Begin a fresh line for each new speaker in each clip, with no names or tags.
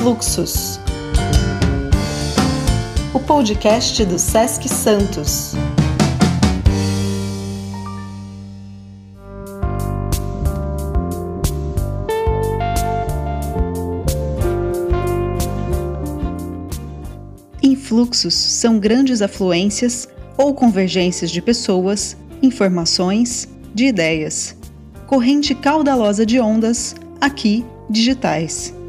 Influxos, o podcast do Sesc Santos. Influxos são grandes afluências ou convergências de pessoas, informações, de ideias. Corrente caudalosa de ondas, aqui digitais.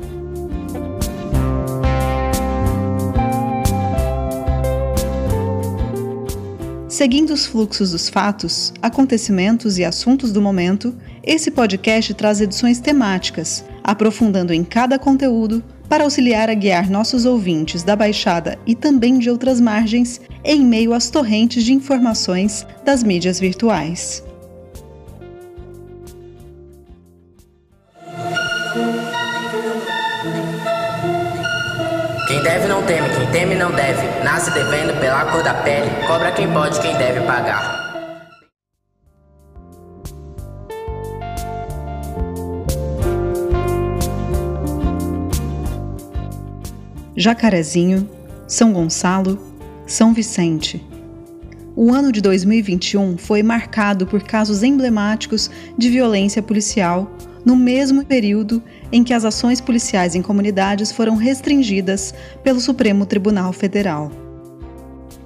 Seguindo os fluxos dos fatos, acontecimentos e assuntos do momento, esse podcast traz edições temáticas, aprofundando em cada conteúdo para auxiliar a guiar nossos ouvintes da Baixada e também de outras margens em meio às torrentes de informações das mídias virtuais.
Teme, não deve. Nasce devendo pela cor da pele. Cobra quem pode, quem deve pagar.
Jacarezinho, São Gonçalo, São Vicente. O ano de 2021 foi marcado por casos emblemáticos de violência policial, no mesmo período em que as ações policiais em comunidades foram restringidas pelo Supremo Tribunal Federal.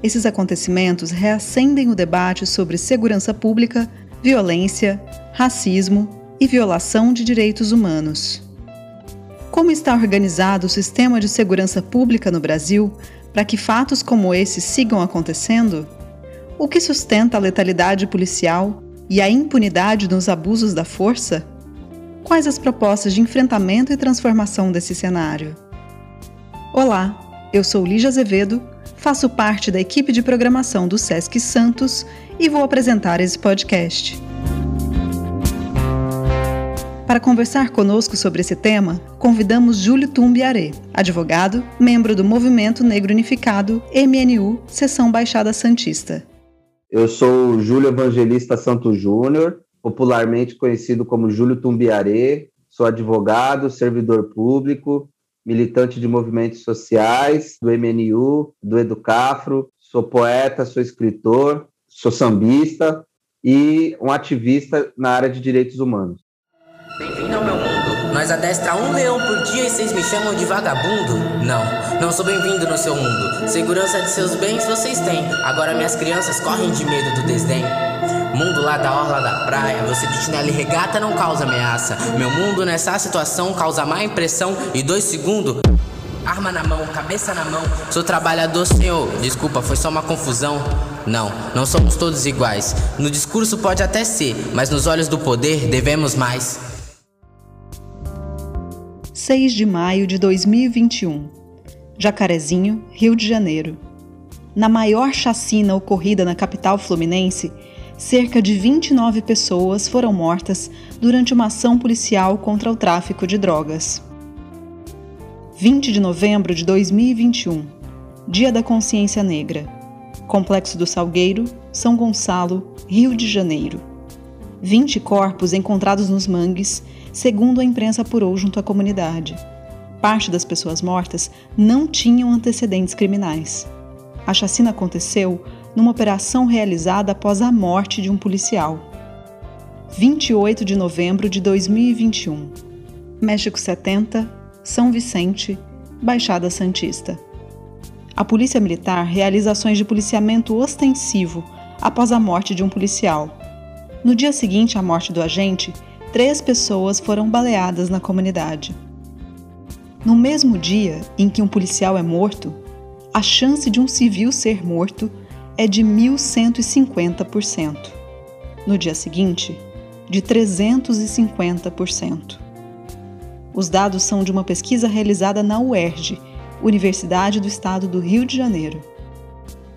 Esses acontecimentos reacendem o debate sobre segurança pública, violência, racismo e violação de direitos humanos. Como está organizado o sistema de segurança pública no Brasil para que fatos como esse sigam acontecendo? O que sustenta a letalidade policial e a impunidade nos abusos da força? Quais as propostas de enfrentamento e transformação desse cenário? Olá, eu sou Lígia Azevedo, faço parte da equipe de programação do SESC Santos e vou apresentar esse podcast. Para conversar conosco sobre esse tema, convidamos Júlio Tumbiaré, advogado, membro do Movimento Negro Unificado, MNU, Seção Baixada Santista.
Eu sou Júlio Evangelista Santos Júnior, popularmente conhecido como Júlio Tumbiaré, sou advogado, servidor público, militante de movimentos sociais, do MNU, do Educafro, sou poeta, sou escritor, sou sambista e um ativista na área de direitos humanos.
Bem-vindo ao meu mundo. Nós adestra um leão por dia e vocês me chamam de vagabundo? Não, não sou bem-vindo no seu mundo. Segurança de seus bens vocês têm. Agora minhas crianças correm de medo do desdém. Mundo lá da orla da praia, você de chinelo e regata não causa ameaça. Meu mundo nessa situação causa má impressão e dois segundos. Arma na mão, cabeça na mão. Sou trabalhador, senhor. Desculpa, foi só uma confusão. Não, não somos todos iguais. No discurso pode até ser, mas nos olhos do poder devemos mais.
6 de maio de 2021. Jacarezinho, Rio de Janeiro. Na maior chacina ocorrida na capital fluminense, cerca de 29 pessoas foram mortas durante uma ação policial contra o tráfico de drogas. 20 de novembro de 2021, Dia da Consciência Negra. Complexo do Salgueiro, São Gonçalo, Rio de Janeiro. 20 corpos encontrados nos mangues segundo a imprensa apurou junto à comunidade. Parte das pessoas mortas não tinham antecedentes criminais. A chacina aconteceu numa operação realizada após a morte de um policial. 28 de novembro de 2021. México 70, São Vicente, Baixada Santista. A Polícia Militar realiza ações de policiamento ostensivo após a morte de um policial. No dia seguinte à morte do agente, três pessoas foram baleadas na comunidade. No mesmo dia em que um policial é morto, a chance de um civil ser morto é de 1.150%. No dia seguinte, de 350%. Os dados são de uma pesquisa realizada na UERJ, Universidade do Estado do Rio de Janeiro.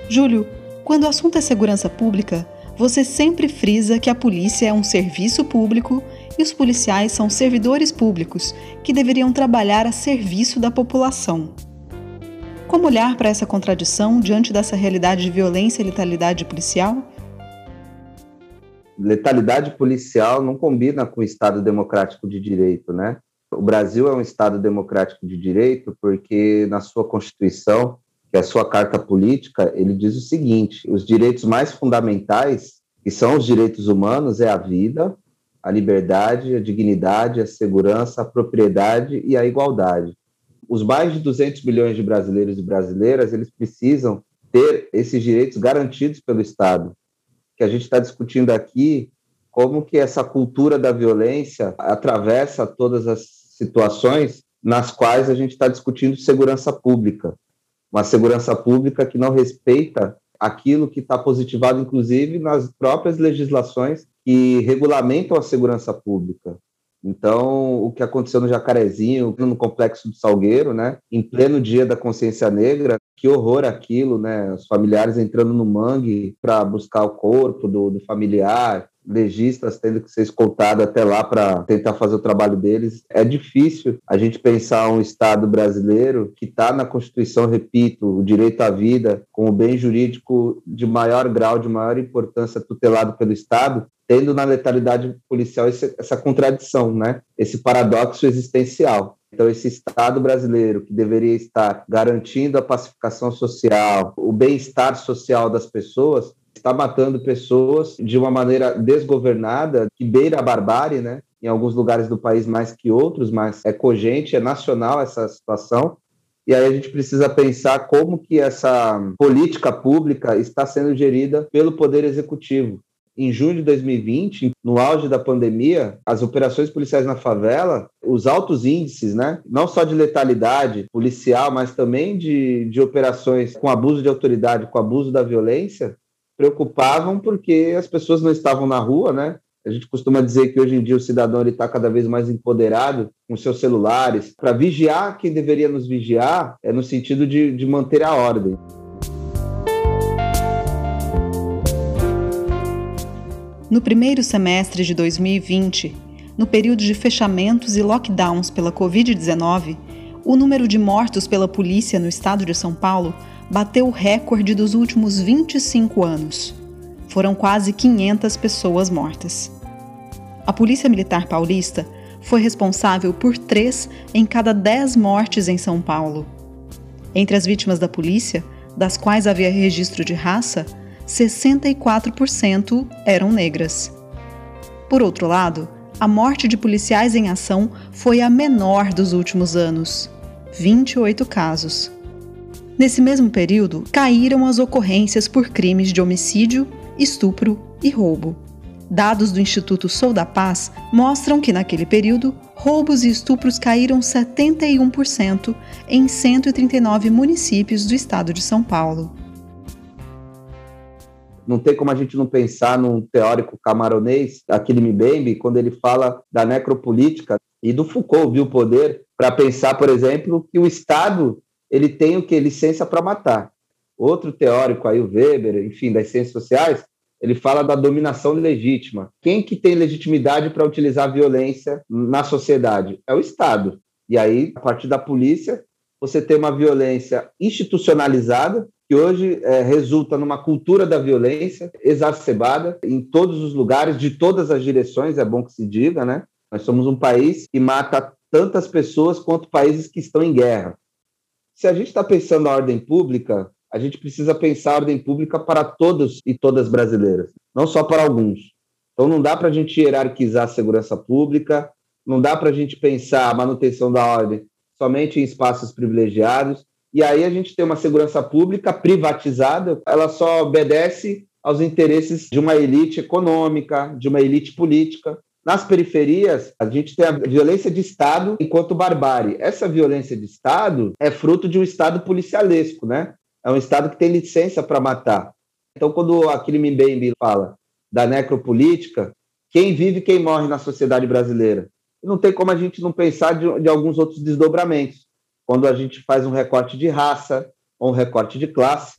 Júlio, quando o assunto é segurança pública, você sempre frisa que a polícia é um serviço público e os policiais são servidores públicos que deveriam trabalhar a serviço da população. Como olhar para essa contradição diante dessa realidade de violência e letalidade policial?
Letalidade policial não combina com o Estado democrático de direito, né? O Brasil é um Estado democrático de direito porque, na sua Constituição, que é a sua carta política, ele diz o seguinte: os direitos mais fundamentais, que são os direitos humanos, é a vida, a liberdade, a dignidade, a segurança, a propriedade e a igualdade. Os mais de 200 milhões de brasileiros e brasileiras, eles precisam ter esses direitos garantidos pelo Estado. Que a gente está discutindo aqui como que essa cultura da violência atravessa todas as situações nas quais a gente está discutindo segurança pública. Uma segurança pública que não respeita aquilo que está positivado, inclusive, nas próprias legislações que regulamentam a segurança pública. Então, o que aconteceu no Jacarezinho, no Complexo do Salgueiro, né, em pleno dia da consciência negra, que horror aquilo, né, os familiares entrando no mangue para buscar o corpo do, do familiar, legistas tendo que ser escoltados até lá para tentar fazer o trabalho deles. É difícil a gente pensar um Estado brasileiro que está na Constituição, repito, o direito à vida, com o bem jurídico de maior grau, de maior importância tutelado pelo Estado, tendo na letalidade policial essa contradição, né? esse paradoxo existencial. Então, esse Estado brasileiro, que deveria estar garantindo a pacificação social, o bem-estar social das pessoas, está matando pessoas de uma maneira desgovernada, que beira a barbárie, né? Em alguns lugares do país mais que outros, mas é cogente, é nacional essa situação. E aí a gente precisa pensar como que essa política pública está sendo gerida pelo Poder Executivo. Em junho de 2020, no auge da pandemia, as operações policiais na favela, os altos índices, né, não só de letalidade policial, mas também de, de operações com abuso de autoridade, com abuso da violência, preocupavam porque as pessoas não estavam na rua, né? A gente costuma dizer que hoje em dia o cidadão está cada vez mais empoderado com seus celulares para vigiar quem deveria nos vigiar, é no sentido de, de manter a ordem.
No primeiro semestre de 2020, no período de fechamentos e lockdowns pela Covid-19, o número de mortos pela polícia no estado de São Paulo bateu o recorde dos últimos 25 anos. Foram quase 500 pessoas mortas. A Polícia Militar Paulista foi responsável por três em cada dez mortes em São Paulo. Entre as vítimas da polícia, das quais havia registro de raça, 64% eram negras. Por outro lado, a morte de policiais em ação foi a menor dos últimos anos 28 casos. Nesse mesmo período, caíram as ocorrências por crimes de homicídio, estupro e roubo. Dados do Instituto Sou da Paz mostram que, naquele período, roubos e estupros caíram 71% em 139 municípios do estado de São Paulo.
Não tem como a gente não pensar num teórico camaronês, aquele Mbembe, quando ele fala da necropolítica e do Foucault, viu o poder, para pensar, por exemplo, que o Estado ele tem o que? Licença para matar. Outro teórico aí, o Weber, enfim, das ciências sociais, ele fala da dominação legítima. Quem que tem legitimidade para utilizar violência na sociedade? É o Estado. E aí, a partir da polícia, você tem uma violência institucionalizada, que hoje é, resulta numa cultura da violência exacerbada em todos os lugares, de todas as direções, é bom que se diga, né? Nós somos um país que mata tantas pessoas quanto países que estão em guerra se a gente está pensando na ordem pública, a gente precisa pensar a ordem pública para todos e todas brasileiras, não só para alguns. Então não dá para a gente hierarquizar a segurança pública, não dá para a gente pensar a manutenção da ordem somente em espaços privilegiados, e aí a gente tem uma segurança pública privatizada, ela só obedece aos interesses de uma elite econômica, de uma elite política, nas periferias, a gente tem a violência de Estado enquanto barbárie. Essa violência de Estado é fruto de um Estado policialesco, né? É um Estado que tem licença para matar. Então, quando aquele Mbembe fala da necropolítica, quem vive quem morre na sociedade brasileira? Não tem como a gente não pensar de, de alguns outros desdobramentos. Quando a gente faz um recorte de raça ou um recorte de classe.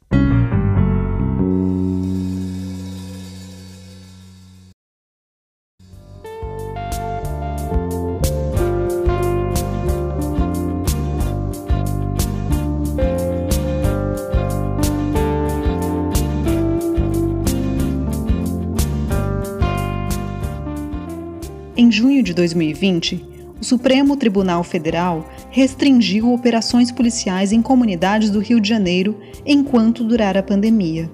De 2020, o Supremo Tribunal Federal restringiu operações policiais em comunidades do Rio de Janeiro enquanto durar a pandemia.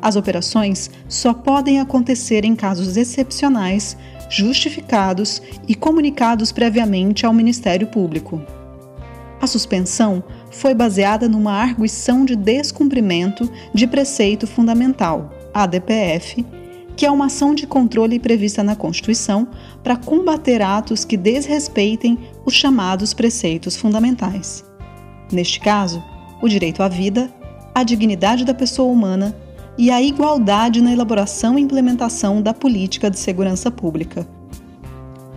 As operações só podem acontecer em casos excepcionais, justificados e comunicados previamente ao Ministério Público. A suspensão foi baseada numa arguição de descumprimento de preceito fundamental, ADPF, que é uma ação de controle prevista na Constituição para combater atos que desrespeitem os chamados preceitos fundamentais. Neste caso, o direito à vida, a dignidade da pessoa humana e a igualdade na elaboração e implementação da política de segurança pública.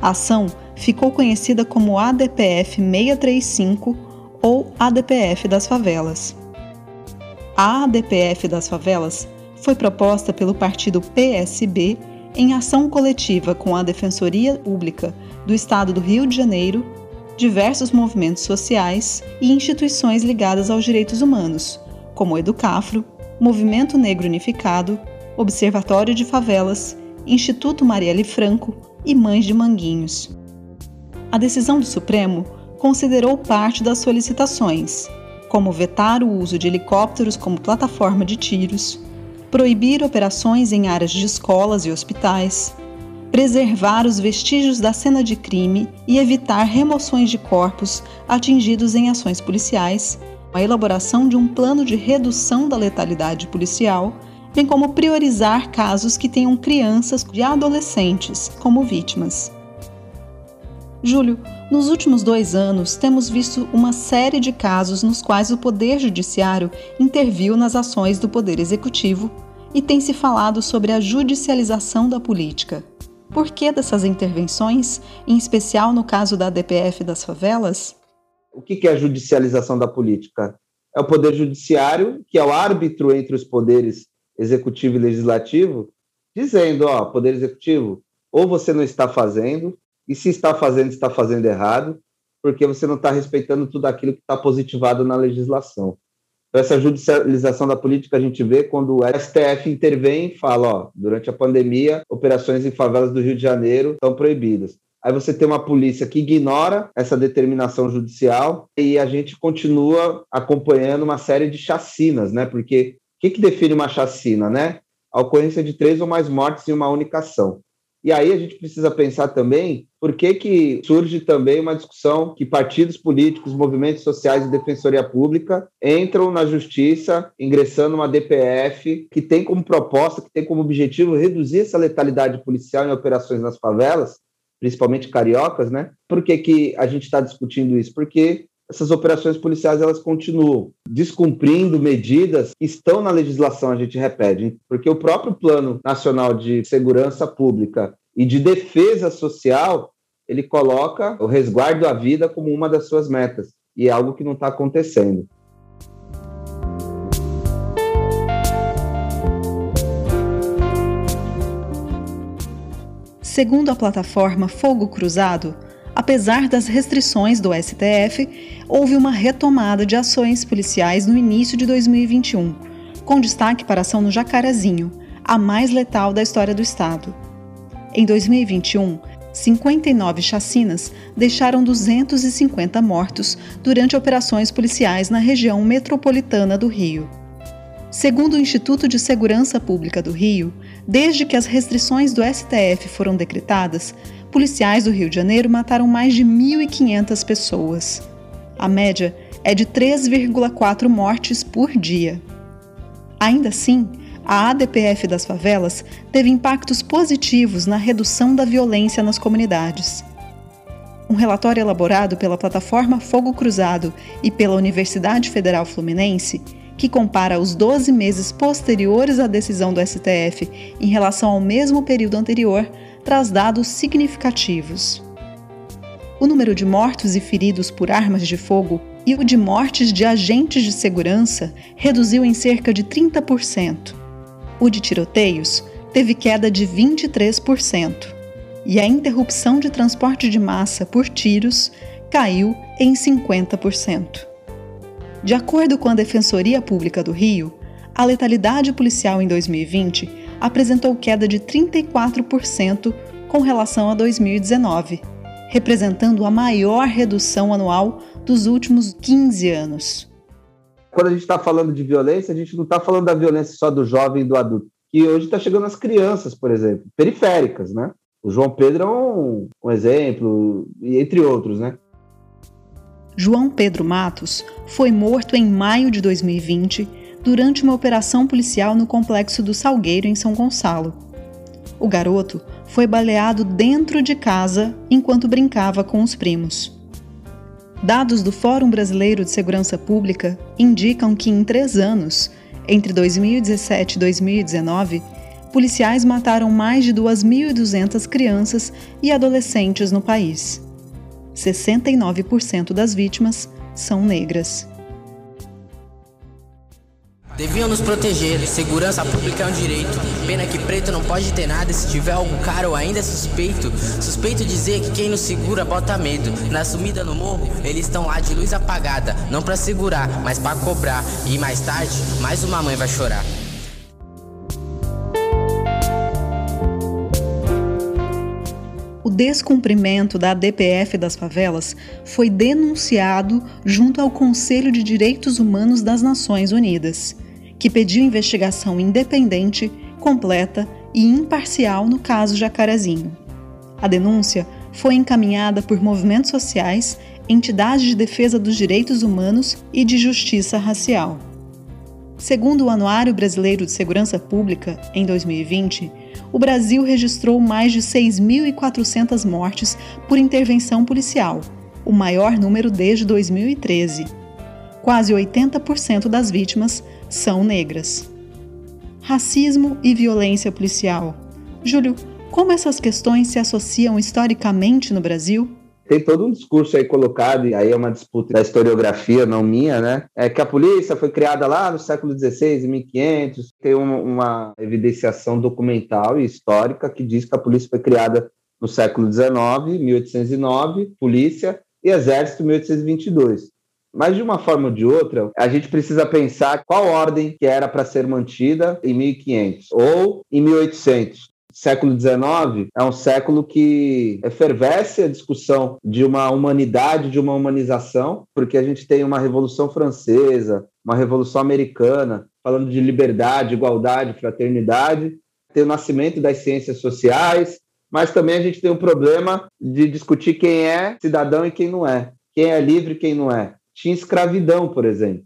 A ação ficou conhecida como ADPF 635 ou ADPF das favelas. A ADPF das favelas foi proposta pelo partido PSB em ação coletiva com a Defensoria Pública do Estado do Rio de Janeiro, diversos movimentos sociais e instituições ligadas aos direitos humanos, como o Educafro, Movimento Negro Unificado, Observatório de Favelas, Instituto Marielle Franco e Mães de Manguinhos. A decisão do Supremo considerou parte das solicitações, como vetar o uso de helicópteros como plataforma de tiros, proibir operações em áreas de escolas e hospitais, preservar os vestígios da cena de crime e evitar remoções de corpos atingidos em ações policiais, a elaboração de um plano de redução da letalidade policial, bem como priorizar casos que tenham crianças e adolescentes como vítimas. Júlio, nos últimos dois anos, temos visto uma série de casos nos quais o Poder Judiciário interviu nas ações do Poder Executivo e tem se falado sobre a judicialização da política. Por que dessas intervenções, em especial no caso da DPF das favelas?
O que é a judicialização da política? É o Poder Judiciário, que é o árbitro entre os poderes executivo e legislativo, dizendo: ó, Poder Executivo, ou você não está fazendo, e se está fazendo, está fazendo errado, porque você não está respeitando tudo aquilo que está positivado na legislação. Então, essa judicialização da política a gente vê quando o STF intervém e fala, ó, durante a pandemia, operações em favelas do Rio de Janeiro estão proibidas. Aí você tem uma polícia que ignora essa determinação judicial e a gente continua acompanhando uma série de chacinas, né? Porque o que, que define uma chacina, né? A ocorrência de três ou mais mortes em uma única ação. E aí a gente precisa pensar também por que, que surge também uma discussão que partidos políticos, movimentos sociais e defensoria pública entram na justiça ingressando uma DPF que tem como proposta, que tem como objetivo reduzir essa letalidade policial em operações nas favelas, principalmente cariocas, né? Por que, que a gente está discutindo isso? Porque essas operações policiais elas continuam descumprindo medidas que estão na legislação, a gente repete, porque o próprio Plano Nacional de Segurança Pública e de Defesa Social, ele coloca o resguardo à vida como uma das suas metas, e é algo que não está acontecendo.
Segundo a plataforma Fogo Cruzado, apesar das restrições do STF, houve uma retomada de ações policiais no início de 2021, com destaque para a ação no Jacarezinho, a mais letal da história do estado. Em 2021, 59 chacinas deixaram 250 mortos durante operações policiais na região metropolitana do Rio. Segundo o Instituto de Segurança Pública do Rio, desde que as restrições do STF foram decretadas, policiais do Rio de Janeiro mataram mais de 1.500 pessoas. A média é de 3,4 mortes por dia. Ainda assim, a ADPF das favelas teve impactos positivos na redução da violência nas comunidades. Um relatório elaborado pela plataforma Fogo Cruzado e pela Universidade Federal Fluminense, que compara os 12 meses posteriores à decisão do STF em relação ao mesmo período anterior, traz dados significativos. O número de mortos e feridos por armas de fogo e o de mortes de agentes de segurança reduziu em cerca de 30%. O de tiroteios teve queda de 23%. E a interrupção de transporte de massa por tiros caiu em 50%. De acordo com a Defensoria Pública do Rio, a letalidade policial em 2020 apresentou queda de 34% com relação a 2019, representando a maior redução anual dos últimos 15 anos.
Quando a gente está falando de violência, a gente não está falando da violência só do jovem e do adulto, que hoje está chegando às crianças, por exemplo, periféricas, né? O João Pedro é um, um exemplo, e entre outros, né?
João Pedro Matos foi morto em maio de 2020 durante uma operação policial no complexo do Salgueiro, em São Gonçalo. O garoto foi baleado dentro de casa enquanto brincava com os primos. Dados do Fórum Brasileiro de Segurança Pública indicam que em três anos, entre 2017 e 2019, policiais mataram mais de 2.200 crianças e adolescentes no país. 69% das vítimas são negras.
Deviam nos proteger, segurança pública é um direito. Pena que preto não pode ter nada se tiver algum cara ou ainda suspeito. Suspeito dizer que quem nos segura bota medo. Na sumida no morro, eles estão lá de luz apagada. Não para segurar, mas para cobrar. E mais tarde, mais uma mãe vai chorar.
Descumprimento da DPF das favelas foi denunciado junto ao Conselho de Direitos Humanos das Nações Unidas que pediu investigação independente, completa e imparcial no caso Jacarezinho. A denúncia foi encaminhada por movimentos sociais, entidades de defesa dos direitos humanos e de justiça racial. Segundo o Anuário Brasileiro de Segurança Pública, em 2020, o Brasil registrou mais de 6.400 mortes por intervenção policial, o maior número desde 2013. Quase 80% das vítimas são negras. Racismo e violência policial. Júlio, como essas questões se associam historicamente no Brasil?
Tem todo um discurso aí colocado, e aí é uma disputa da historiografia, não minha, né? É que a polícia foi criada lá no século XVI, em 1500. Tem uma, uma evidenciação documental e histórica que diz que a polícia foi criada no século XIX, 1809, polícia, e exército, 1822. Mas de uma forma ou de outra, a gente precisa pensar qual ordem que era para ser mantida em 1500 ou em 1800 século XIX é um século que efervesce a discussão de uma humanidade, de uma humanização, porque a gente tem uma Revolução Francesa, uma Revolução Americana, falando de liberdade, igualdade, fraternidade, tem o nascimento das ciências sociais, mas também a gente tem o problema de discutir quem é cidadão e quem não é, quem é livre e quem não é tinha escravidão, por exemplo.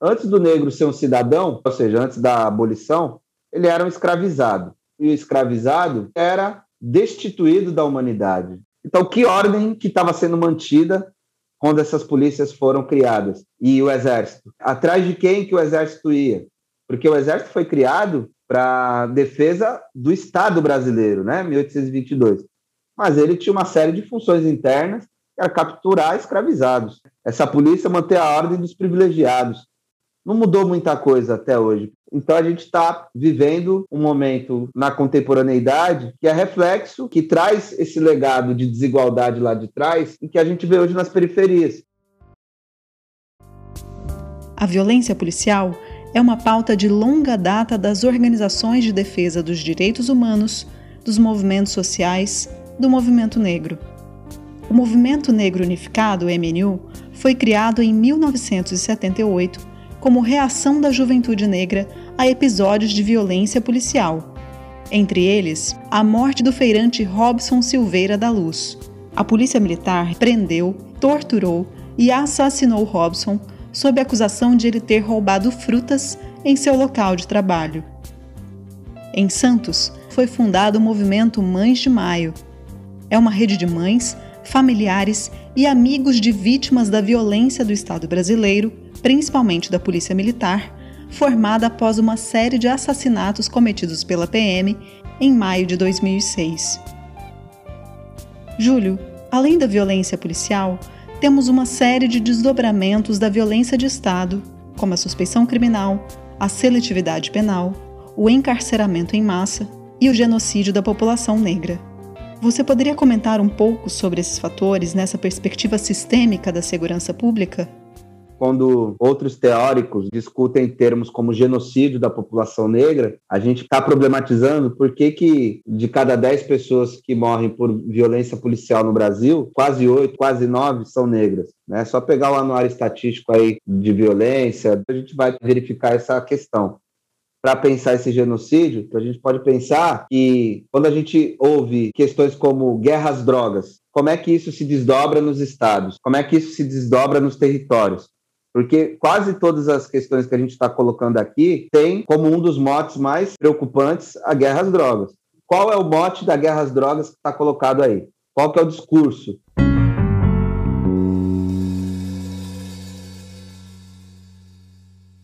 Antes do negro ser um cidadão, ou seja, antes da abolição, ele era um escravizado. E o escravizado era destituído da humanidade. Então, que ordem que estava sendo mantida quando essas polícias foram criadas? E o exército? Atrás de quem que o exército ia? Porque o exército foi criado para defesa do Estado brasileiro, né, 1822. Mas ele tinha uma série de funções internas era capturar escravizados. Essa polícia manter a ordem dos privilegiados. Não mudou muita coisa até hoje. Então a gente está vivendo um momento na contemporaneidade que é reflexo, que traz esse legado de desigualdade lá de trás e que a gente vê hoje nas periferias.
A violência policial é uma pauta de longa data das organizações de defesa dos direitos humanos, dos movimentos sociais, do movimento negro. O Movimento Negro Unificado, MNU, foi criado em 1978 como reação da juventude negra a episódios de violência policial. Entre eles, a morte do feirante Robson Silveira da Luz. A polícia militar prendeu, torturou e assassinou Robson sob acusação de ele ter roubado frutas em seu local de trabalho. Em Santos, foi fundado o movimento Mães de Maio. É uma rede de mães familiares e amigos de vítimas da violência do Estado brasileiro, principalmente da Polícia Militar, formada após uma série de assassinatos cometidos pela PM em maio de 2006. Júlio, além da violência policial, temos uma série de desdobramentos da violência de Estado, como a suspeição criminal, a seletividade penal, o encarceramento em massa e o genocídio da população negra. Você poderia comentar um pouco sobre esses fatores nessa perspectiva sistêmica da segurança pública?
Quando outros teóricos discutem termos como genocídio da população negra, a gente está problematizando por que, que de cada 10 pessoas que morrem por violência policial no Brasil, quase 8, quase 9 são negras. Né? Só pegar o anuário estatístico aí de violência, a gente vai verificar essa questão para pensar esse genocídio, a gente pode pensar que quando a gente ouve questões como guerra às drogas, como é que isso se desdobra nos estados? Como é que isso se desdobra nos territórios? Porque quase todas as questões que a gente está colocando aqui tem como um dos motes mais preocupantes a guerra às drogas. Qual é o mote da guerra às drogas que está colocado aí? Qual que é o discurso?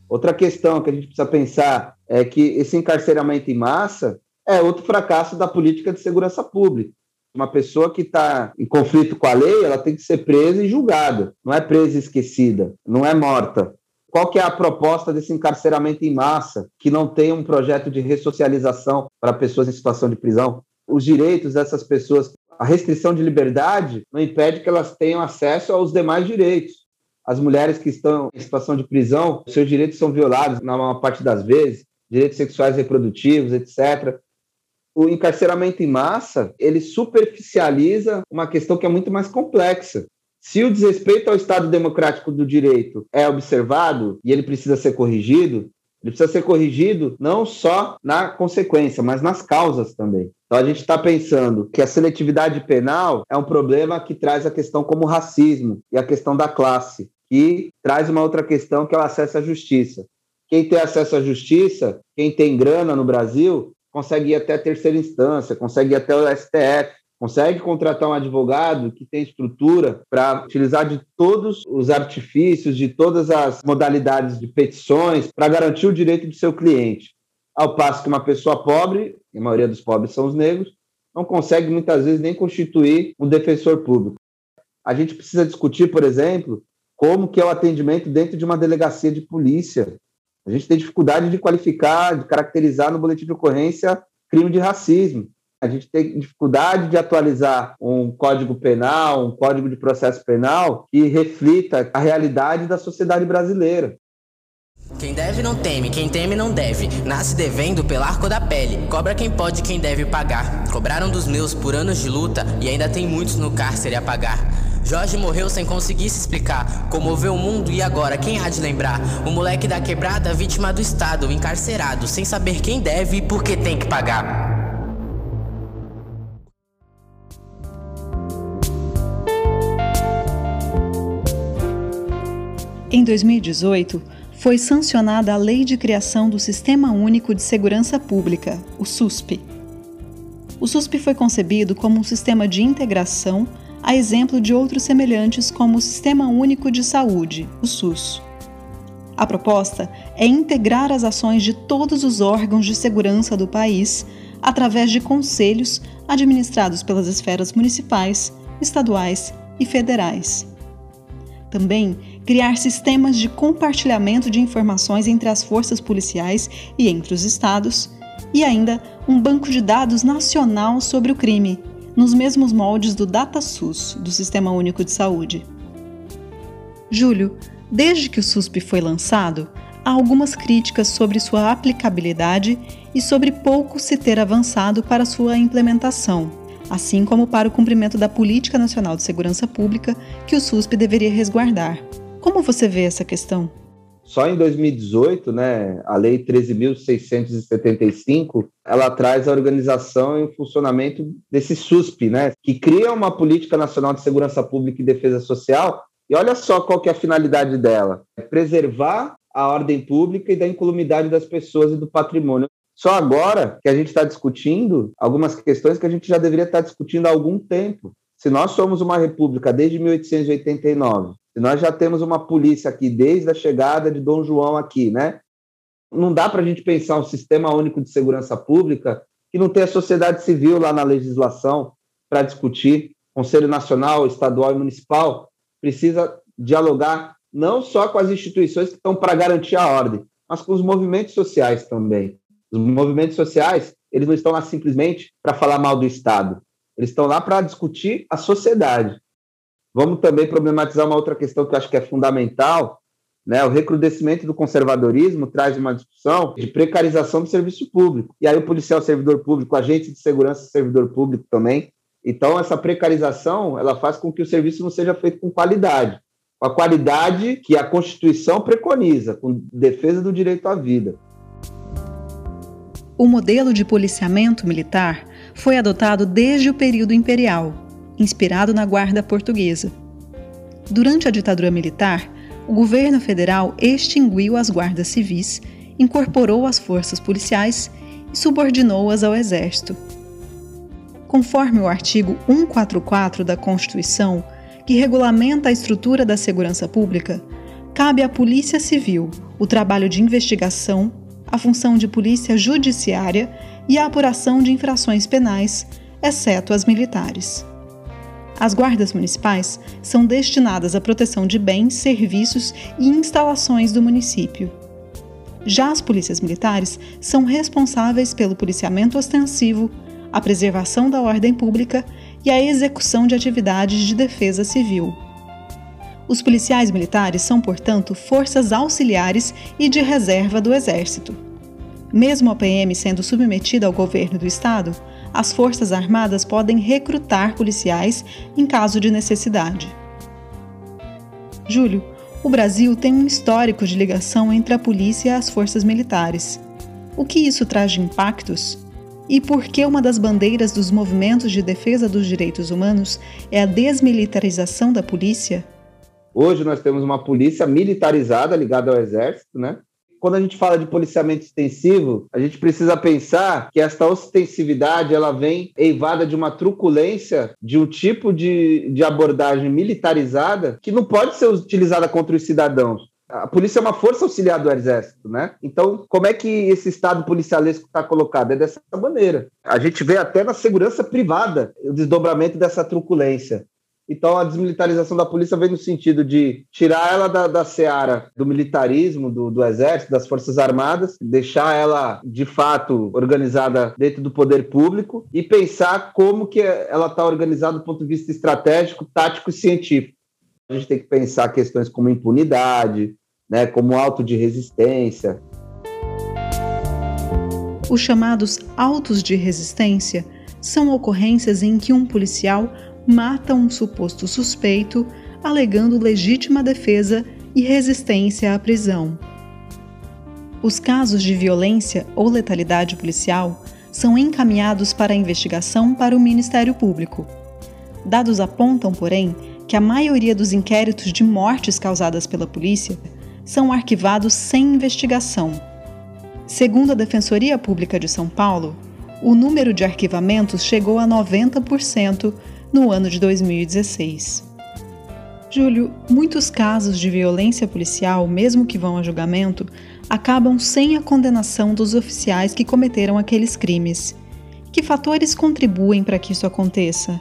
Outra questão que a gente precisa pensar é que esse encarceramento em massa é outro fracasso da política de segurança pública. Uma pessoa que está em conflito com a lei, ela tem que ser presa e julgada, não é presa e esquecida, não é morta. Qual que é a proposta desse encarceramento em massa, que não tem um projeto de ressocialização para pessoas em situação de prisão? Os direitos dessas pessoas, a restrição de liberdade não impede que elas tenham acesso aos demais direitos. As mulheres que estão em situação de prisão, seus direitos são violados na maior parte das vezes, direitos sexuais reprodutivos, etc. O encarceramento em massa, ele superficializa uma questão que é muito mais complexa. Se o desrespeito ao Estado democrático do direito é observado e ele precisa ser corrigido, ele precisa ser corrigido não só na consequência, mas nas causas também. Então a gente está pensando que a seletividade penal é um problema que traz a questão como racismo e a questão da classe e traz uma outra questão que é o acesso à justiça. Quem tem acesso à justiça, quem tem grana no Brasil, consegue ir até a terceira instância, consegue ir até o STF, consegue contratar um advogado que tem estrutura para utilizar de todos os artifícios, de todas as modalidades de petições para garantir o direito do seu cliente. Ao passo que uma pessoa pobre, e a maioria dos pobres são os negros, não consegue muitas vezes nem constituir um defensor público. A gente precisa discutir, por exemplo, como que é o atendimento dentro de uma delegacia de polícia. A gente tem dificuldade de qualificar, de caracterizar no boletim de ocorrência crime de racismo. A gente tem dificuldade de atualizar um código penal, um código de processo penal que reflita a realidade da sociedade brasileira.
Quem deve não teme, quem teme não deve. Nasce devendo pela arco da pele. Cobra quem pode, quem deve pagar. Cobraram dos meus por anos de luta e ainda tem muitos no cárcere a pagar. Jorge morreu sem conseguir se explicar. Comoveu o mundo e agora quem há de lembrar? O moleque da quebrada, vítima do Estado, encarcerado, sem saber quem deve e por que tem que pagar.
Em 2018, foi sancionada a Lei de Criação do Sistema Único de Segurança Pública, o SUSP. O SUSP foi concebido como um sistema de integração a exemplo de outros semelhantes como o Sistema Único de Saúde, o SUS. A proposta é integrar as ações de todos os órgãos de segurança do país através de conselhos administrados pelas esferas municipais, estaduais e federais. Também criar sistemas de compartilhamento de informações entre as forças policiais e entre os estados, e ainda um banco de dados nacional sobre o crime, nos mesmos moldes do DataSUS, do Sistema Único de Saúde. Júlio, desde que o SUSP foi lançado, há algumas críticas sobre sua aplicabilidade e sobre pouco se ter avançado para sua implementação, assim como para o cumprimento da Política Nacional de Segurança Pública que o SUSP deveria resguardar. Como você vê essa questão?
Só em 2018, né, a Lei 13.675, ela traz a organização e o funcionamento desse SUSP, né, que cria uma política nacional de segurança pública e defesa social. E olha só qual que é a finalidade dela: é preservar a ordem pública e da incolumidade das pessoas e do patrimônio. Só agora que a gente está discutindo algumas questões que a gente já deveria estar discutindo há algum tempo. Se nós somos uma república desde 1889 nós já temos uma polícia aqui desde a chegada de Dom João aqui, né? Não dá para a gente pensar um sistema único de segurança pública que não tenha sociedade civil lá na legislação para discutir. Conselho Nacional, Estadual e Municipal precisa dialogar não só com as instituições que estão para garantir a ordem, mas com os movimentos sociais também. Os movimentos sociais, eles não estão lá simplesmente para falar mal do Estado. Eles estão lá para discutir a sociedade. Vamos também problematizar uma outra questão que eu acho que é fundamental, Né, o recrudescimento do conservadorismo traz uma discussão de precarização do serviço público. E aí o policial servidor público, agente de segurança servidor público também. Então essa precarização, ela faz com que o serviço não seja feito com qualidade. Com a qualidade que a Constituição preconiza, com defesa do direito à vida.
O modelo de policiamento militar foi adotado desde o período imperial, inspirado na Guarda Portuguesa. Durante a ditadura militar, o governo federal extinguiu as guardas civis, incorporou as forças policiais e subordinou-as ao Exército. Conforme o artigo 144 da Constituição, que regulamenta a estrutura da segurança pública, cabe à Polícia Civil o trabalho de investigação, a função de polícia judiciária e a apuração de infrações penais, exceto as militares. As guardas municipais são destinadas à proteção de bens, serviços e instalações do município. Já as polícias militares são responsáveis pelo policiamento ostensivo, a preservação da ordem pública e a execução de atividades de defesa civil. Os policiais militares são, portanto, forças auxiliares e de reserva do Exército. Mesmo a PM sendo submetida ao governo do Estado, as Forças Armadas podem recrutar policiais em caso de necessidade. Júlio, o Brasil tem um histórico de ligação entre a polícia e as forças militares. O que isso traz de impactos? E por que uma das bandeiras dos movimentos de defesa dos direitos humanos é a desmilitarização da polícia?
Hoje nós temos uma polícia militarizada ligada ao exército, né? Quando a gente fala de policiamento extensivo, a gente precisa pensar que esta ostensividade ela vem eivada de uma truculência, de um tipo de, de abordagem militarizada que não pode ser utilizada contra os cidadãos. A polícia é uma força auxiliar do exército, né? Então, como é que esse estado policialesco está colocado? É dessa maneira. A gente vê até na segurança privada o desdobramento dessa truculência. Então, a desmilitarização da polícia vem no sentido de tirar ela da, da seara do militarismo, do, do exército, das forças armadas, deixar ela, de fato, organizada dentro do poder público e pensar como que ela está organizada do ponto de vista estratégico, tático e científico. A gente tem que pensar questões como impunidade, né, como auto de resistência.
Os chamados autos de resistência são ocorrências em que um policial mata um suposto suspeito, alegando legítima defesa e resistência à prisão. Os casos de violência ou letalidade policial são encaminhados para investigação para o Ministério Público. Dados apontam, porém, que a maioria dos inquéritos de mortes causadas pela polícia são arquivados sem investigação. Segundo a Defensoria Pública de São Paulo, o número de arquivamentos chegou a 90% no ano de 2016. Júlio, muitos casos de violência policial, mesmo que vão a julgamento, acabam sem a condenação dos oficiais que cometeram aqueles crimes. Que fatores contribuem para que isso aconteça?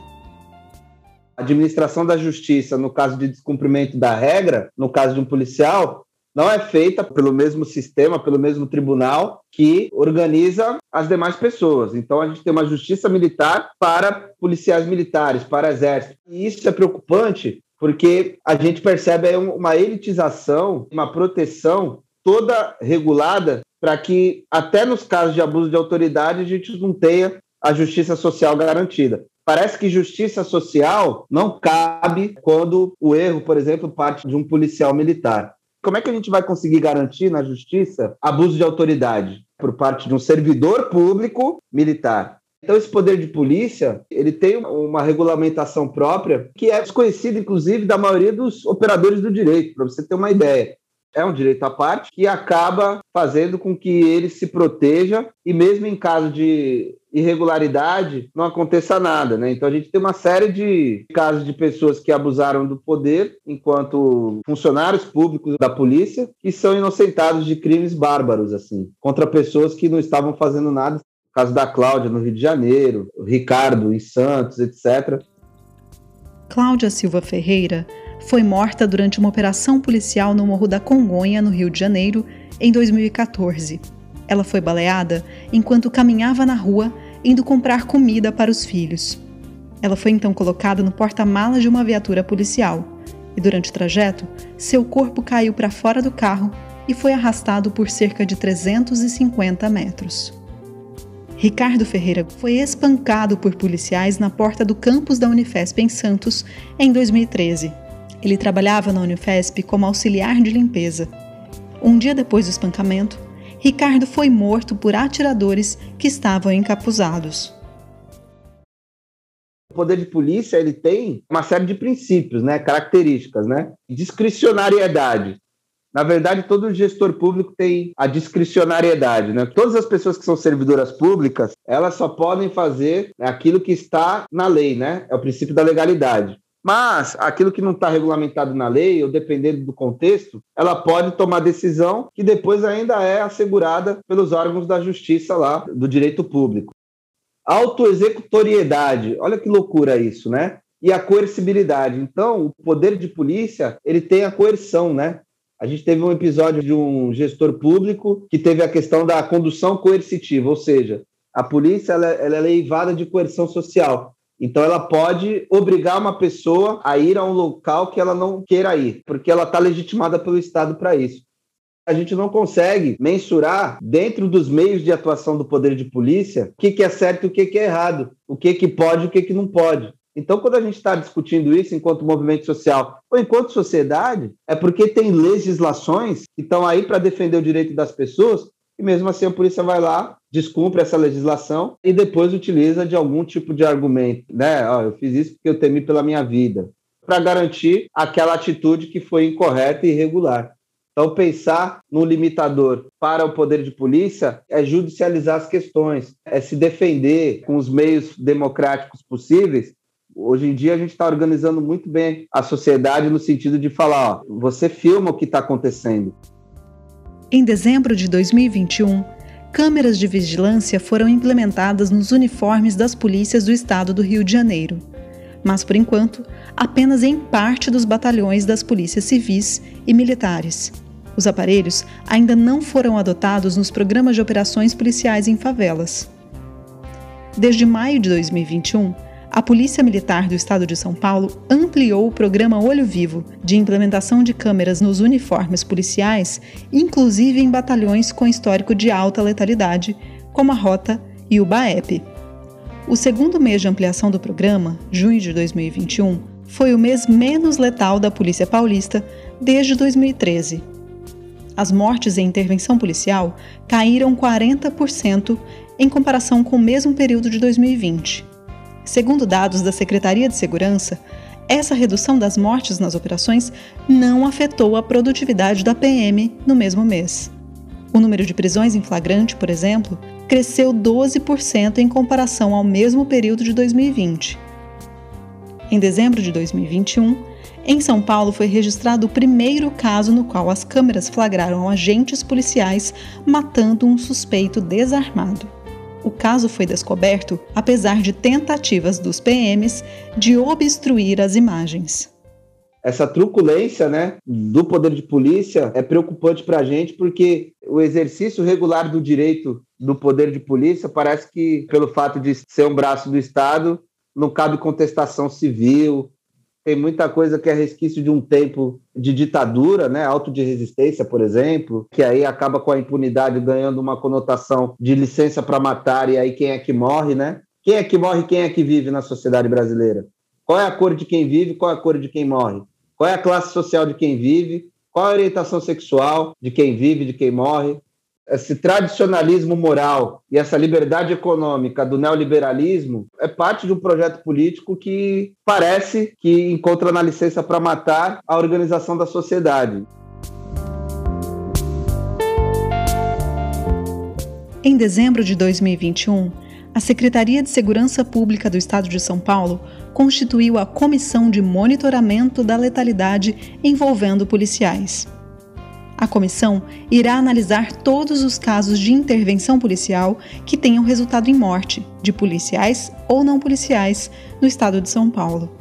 A administração da justiça, no caso de descumprimento da regra, no caso de um policial, não é feita pelo mesmo sistema, pelo mesmo tribunal que organiza as demais pessoas. Então a gente tem uma justiça militar para policiais militares, para exército. E isso é preocupante porque a gente percebe uma elitização, uma proteção toda regulada para que até nos casos de abuso de autoridade a gente não tenha a justiça social garantida. Parece que justiça social não cabe quando o erro, por exemplo, parte de um policial militar. Como é que a gente vai conseguir garantir na justiça abuso de autoridade por parte de um servidor público militar? Então, esse poder de polícia, ele tem uma regulamentação própria que é desconhecida, inclusive, da maioria dos operadores do direito, para você ter uma ideia é um direito à parte que acaba fazendo com que ele se proteja e mesmo em caso de irregularidade não aconteça nada, né? Então a gente tem uma série de casos de pessoas que abusaram do poder enquanto funcionários públicos da polícia que são inocentados de crimes bárbaros assim, contra pessoas que não estavam fazendo nada. O caso da Cláudia no Rio de Janeiro, Ricardo em Santos, etc.
Cláudia Silva Ferreira foi morta durante uma operação policial no Morro da Congonha, no Rio de Janeiro, em 2014. Ela foi baleada enquanto caminhava na rua indo comprar comida para os filhos. Ela foi então colocada no porta-malas de uma viatura policial. e durante o trajeto, seu corpo caiu para fora do carro e foi arrastado por cerca de 350 metros. Ricardo Ferreira foi espancado por policiais na porta do campus da Unifesp em Santos em 2013. Ele trabalhava na Unifesp como auxiliar de limpeza. Um dia depois do espancamento, Ricardo foi morto por atiradores que estavam encapuzados.
O poder de polícia ele tem uma série de princípios, né, características, né? Discricionariedade. Na verdade, todo gestor público tem a discricionariedade, né? Todas as pessoas que são servidoras públicas, elas só podem fazer aquilo que está na lei, né? É o princípio da legalidade. Mas aquilo que não está regulamentado na lei, ou dependendo do contexto, ela pode tomar decisão que depois ainda é assegurada pelos órgãos da justiça lá, do direito público. Autoexecutoriedade, olha que loucura isso, né? E a coercibilidade. Então, o poder de polícia, ele tem a coerção, né? A gente teve um episódio de um gestor público que teve a questão da condução coercitiva, ou seja, a polícia ela, ela é leivada de coerção social. Então, ela pode obrigar uma pessoa a ir a um local que ela não queira ir, porque ela está legitimada pelo Estado para isso. A gente não consegue mensurar, dentro dos meios de atuação do poder de polícia, o que, que é certo e o que, que é errado, o que, que pode e o que, que não pode. Então, quando a gente está discutindo isso enquanto movimento social ou enquanto sociedade, é porque tem legislações que estão aí para defender o direito das pessoas e mesmo assim a polícia vai lá, descumpre essa legislação e depois utiliza de algum tipo de argumento, né? Oh, eu fiz isso porque eu temi pela minha vida, para garantir aquela atitude que foi incorreta e irregular. Então, pensar no limitador para o poder de polícia é judicializar as questões, é se defender com os meios democráticos possíveis Hoje em dia a gente está organizando muito bem a sociedade no sentido de falar, ó, você filma o que está acontecendo.
Em dezembro de 2021, câmeras de vigilância foram implementadas nos uniformes das polícias do estado do Rio de Janeiro. Mas, por enquanto, apenas em parte dos batalhões das polícias civis e militares. Os aparelhos ainda não foram adotados nos programas de operações policiais em favelas. Desde maio de 2021, a Polícia Militar do Estado de São Paulo ampliou o programa Olho Vivo, de implementação de câmeras nos uniformes policiais, inclusive em batalhões com histórico de alta letalidade, como a Rota e o BAEP. O segundo mês de ampliação do programa, junho de 2021, foi o mês menos letal da Polícia Paulista desde 2013. As mortes em intervenção policial caíram 40% em comparação com o mesmo período de 2020. Segundo dados da Secretaria de Segurança, essa redução das mortes nas operações não afetou a produtividade da PM no mesmo mês. O número de prisões em flagrante, por exemplo, cresceu 12% em comparação ao mesmo período de 2020. Em dezembro de 2021, em São Paulo foi registrado o primeiro caso no qual as câmeras flagraram agentes policiais matando um suspeito desarmado. O caso foi descoberto apesar de tentativas dos PMs de obstruir as imagens.
Essa truculência né, do poder de polícia é preocupante para a gente porque o exercício regular do direito do poder de polícia parece que, pelo fato de ser um braço do Estado, não cabe contestação civil, tem muita coisa que é resquício de um tempo de ditadura, né? Auto de resistência, por exemplo, que aí acaba com a impunidade ganhando uma conotação de licença para matar e aí quem é que morre, né? Quem é que morre, quem é que vive na sociedade brasileira? Qual é a cor de quem vive, qual é a cor de quem morre? Qual é a classe social de quem vive? Qual é a orientação sexual de quem vive, de quem morre? Esse tradicionalismo moral e essa liberdade econômica do neoliberalismo é parte de um projeto político que parece que encontra na licença para matar a organização da sociedade.
Em dezembro de 2021, a Secretaria de Segurança Pública do Estado de São Paulo constituiu a Comissão de Monitoramento da Letalidade envolvendo policiais. A comissão irá analisar todos os casos de intervenção policial que tenham resultado em morte, de policiais ou não policiais, no estado de São Paulo.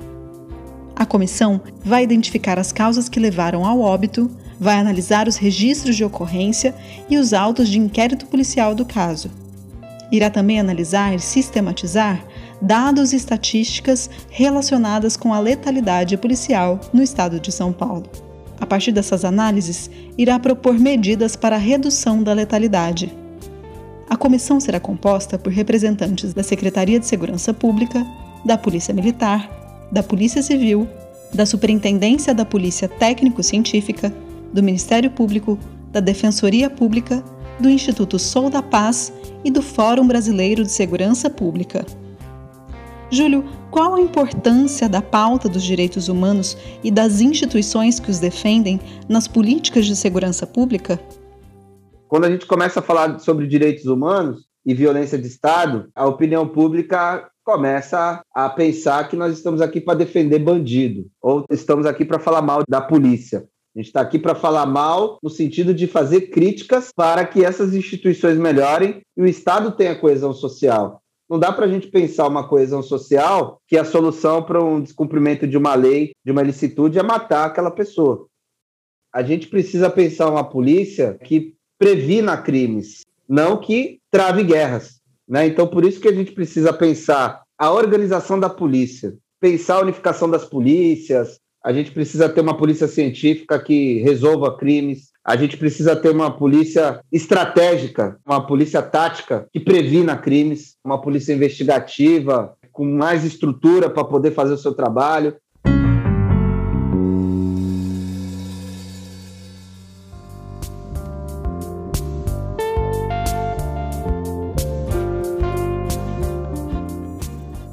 A comissão vai identificar as causas que levaram ao óbito, vai analisar os registros de ocorrência e os autos de inquérito policial do caso. Irá também analisar e sistematizar dados e estatísticas relacionadas com a letalidade policial no estado de São Paulo. A partir dessas análises, irá propor medidas para a redução da letalidade. A comissão será composta por representantes da Secretaria de Segurança Pública, da Polícia Militar, da Polícia Civil, da Superintendência da Polícia Técnico-Científica, do Ministério Público, da Defensoria Pública, do Instituto Sou da Paz e do Fórum Brasileiro de Segurança Pública. Júlio, qual a importância da pauta dos direitos humanos e das instituições que os defendem nas políticas de segurança pública?
Quando a gente começa a falar sobre direitos humanos e violência de Estado, a opinião pública começa a pensar que nós estamos aqui para defender bandido ou estamos aqui para falar mal da polícia. A gente está aqui para falar mal no sentido de fazer críticas para que essas instituições melhorem e o Estado tenha coesão social. Não dá para a gente pensar uma coesão social que a solução para um descumprimento de uma lei, de uma ilicitude, é matar aquela pessoa. A gente precisa pensar uma polícia que previna crimes, não que trave guerras. Né? Então, por isso que a gente precisa pensar a organização da polícia, pensar a unificação das polícias, a gente precisa ter uma polícia científica que resolva crimes, a gente precisa ter uma polícia estratégica, uma polícia tática que previna crimes, uma polícia investigativa com mais estrutura para poder fazer o seu trabalho.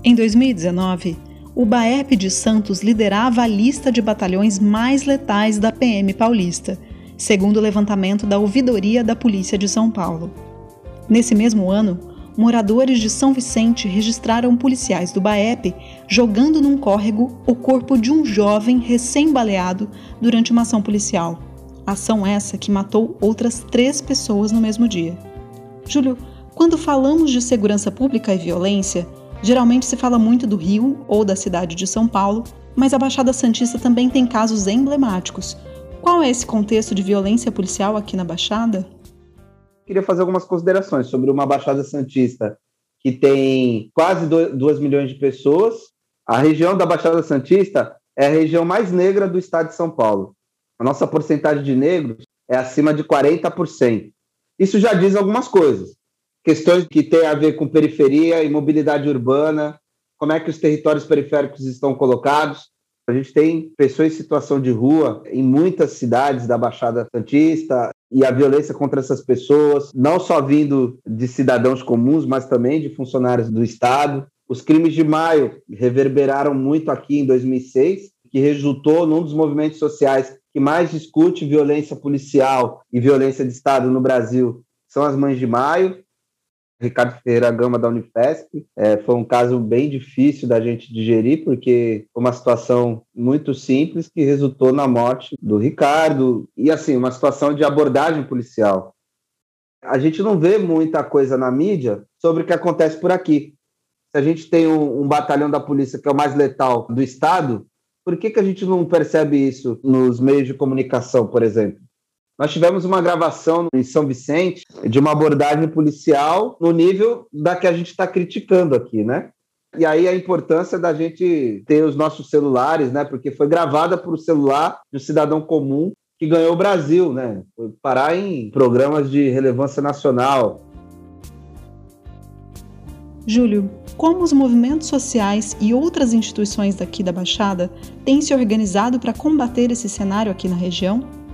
Em 2019, o BAEP de Santos liderava a lista de batalhões mais letais da PM paulista, segundo o levantamento da Ouvidoria da Polícia de São Paulo. Nesse mesmo ano, moradores de São Vicente registraram policiais do BAEP jogando num córrego o corpo de um jovem recém-baleado durante uma ação policial. Ação essa que matou outras três pessoas no mesmo dia. Júlio, quando falamos de segurança pública e violência, Geralmente se fala muito do Rio ou da cidade de São Paulo, mas a Baixada Santista também tem casos emblemáticos. Qual é esse contexto de violência policial aqui na Baixada?
Queria fazer algumas considerações sobre uma Baixada Santista que tem quase 2 milhões de pessoas. A região da Baixada Santista é a região mais negra do estado de São Paulo. A nossa porcentagem de negros é acima de 40%. Isso já diz algumas coisas questões que têm a ver com periferia e mobilidade urbana, como é que os territórios periféricos estão colocados. A gente tem pessoas em situação de rua em muitas cidades da Baixada Santista e a violência contra essas pessoas, não só vindo de cidadãos comuns, mas também de funcionários do Estado. Os crimes de maio reverberaram muito aqui em 2006, que resultou num dos movimentos sociais que mais discute violência policial e violência de Estado no Brasil, são as Mães de Maio. Ricardo Ferreira Gama da Unifesp. É, foi um caso bem difícil da gente digerir, porque foi uma situação muito simples que resultou na morte do Ricardo, e assim, uma situação de abordagem policial. A gente não vê muita coisa na mídia sobre o que acontece por aqui. Se a gente tem um, um batalhão da polícia que é o mais letal do Estado, por que, que a gente não percebe isso nos meios de comunicação, por exemplo? Nós tivemos uma gravação em São Vicente de uma abordagem policial no nível da que a gente está criticando aqui, né? E aí a importância da gente ter os nossos celulares, né? Porque foi gravada por celular de um cidadão comum que ganhou o Brasil, né? Foi parar em programas de relevância nacional.
Júlio, como os movimentos sociais e outras instituições daqui da Baixada têm se organizado para combater esse cenário aqui na região?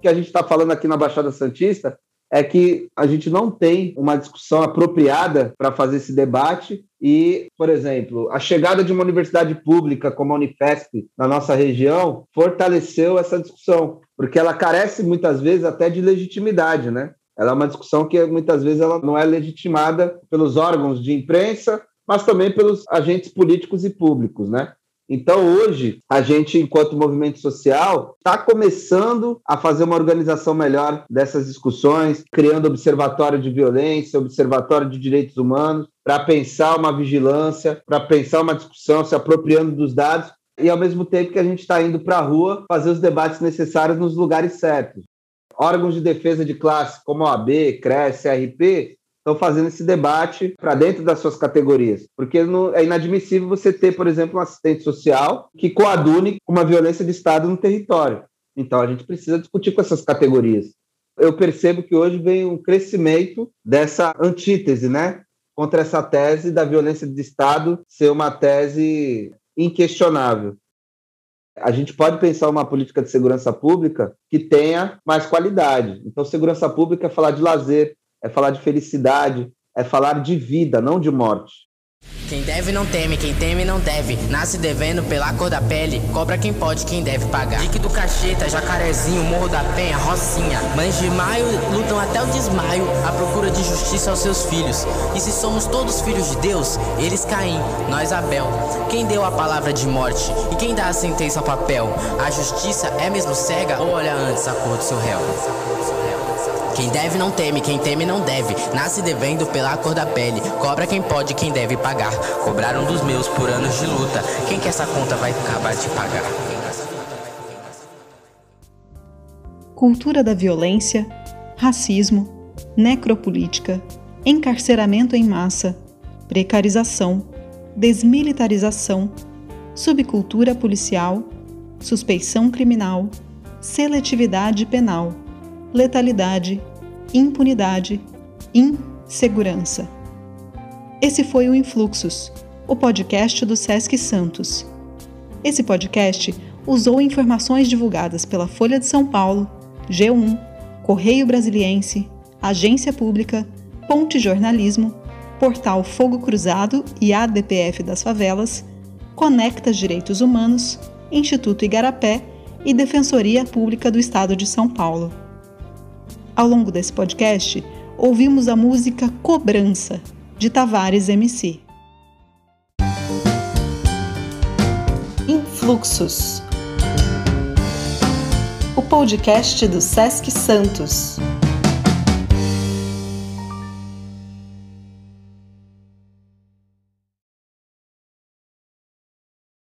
Que a gente está falando aqui na Baixada Santista é que a gente não tem uma discussão apropriada para fazer esse debate e, por exemplo, a chegada de uma universidade pública como a Unifesp na nossa região fortaleceu essa discussão, porque ela carece muitas vezes até de legitimidade, né? Ela é uma discussão que muitas vezes ela não é legitimada pelos órgãos de imprensa, mas também pelos agentes políticos e públicos, né? Então, hoje, a gente, enquanto movimento social, está começando a fazer uma organização melhor dessas discussões, criando observatório de violência, observatório de direitos humanos, para pensar uma vigilância, para pensar uma discussão, se apropriando dos dados, e ao mesmo tempo que a gente está indo para a rua fazer os debates necessários nos lugares certos. Órgãos de defesa de classe, como a OAB, CRES, CRP, estão fazendo esse debate para dentro das suas categorias. Porque não, é inadmissível você ter, por exemplo, um assistente social que coadune com uma violência de Estado no território. Então, a gente precisa discutir com essas categorias. Eu percebo que hoje vem um crescimento dessa antítese, né? Contra essa tese da violência de Estado ser uma tese inquestionável a gente pode pensar uma política de segurança pública que tenha mais qualidade. Então, segurança pública é falar de lazer, é falar de felicidade, é falar de vida, não de morte.
Quem deve não teme, quem teme não deve. Nasce devendo pela cor da pele, cobra quem pode, quem deve pagar. Dique do Cacheta, Jacarezinho, Morro da Penha, Rocinha. Mães de maio lutam até o desmaio à procura de justiça aos seus filhos. E se somos todos filhos de Deus, eles Caim, nós Abel. Quem deu a palavra de morte e quem dá a sentença ao papel? A justiça é mesmo cega ou olha antes a cor do seu réu? Quem deve não teme, quem teme não deve. Nasce devendo pela cor da pele. Cobra quem pode, quem deve pagar. Cobraram dos meus por anos de luta. Quem que essa conta vai acabar de pagar?
Cultura da violência, racismo, necropolítica, encarceramento em massa, precarização, desmilitarização, subcultura policial, suspeição criminal, seletividade penal letalidade, impunidade, insegurança. Esse foi o Influxos, o podcast do SESC Santos. Esse podcast usou informações divulgadas pela Folha de São Paulo, G1, Correio Brasiliense, Agência Pública, Ponte Jornalismo, Portal Fogo Cruzado e ADPF das Favelas, Conecta Direitos Humanos, Instituto Igarapé e Defensoria Pública do Estado de São Paulo. Ao longo desse podcast, ouvimos a música Cobrança, de Tavares MC. Influxos o podcast do Sesc Santos.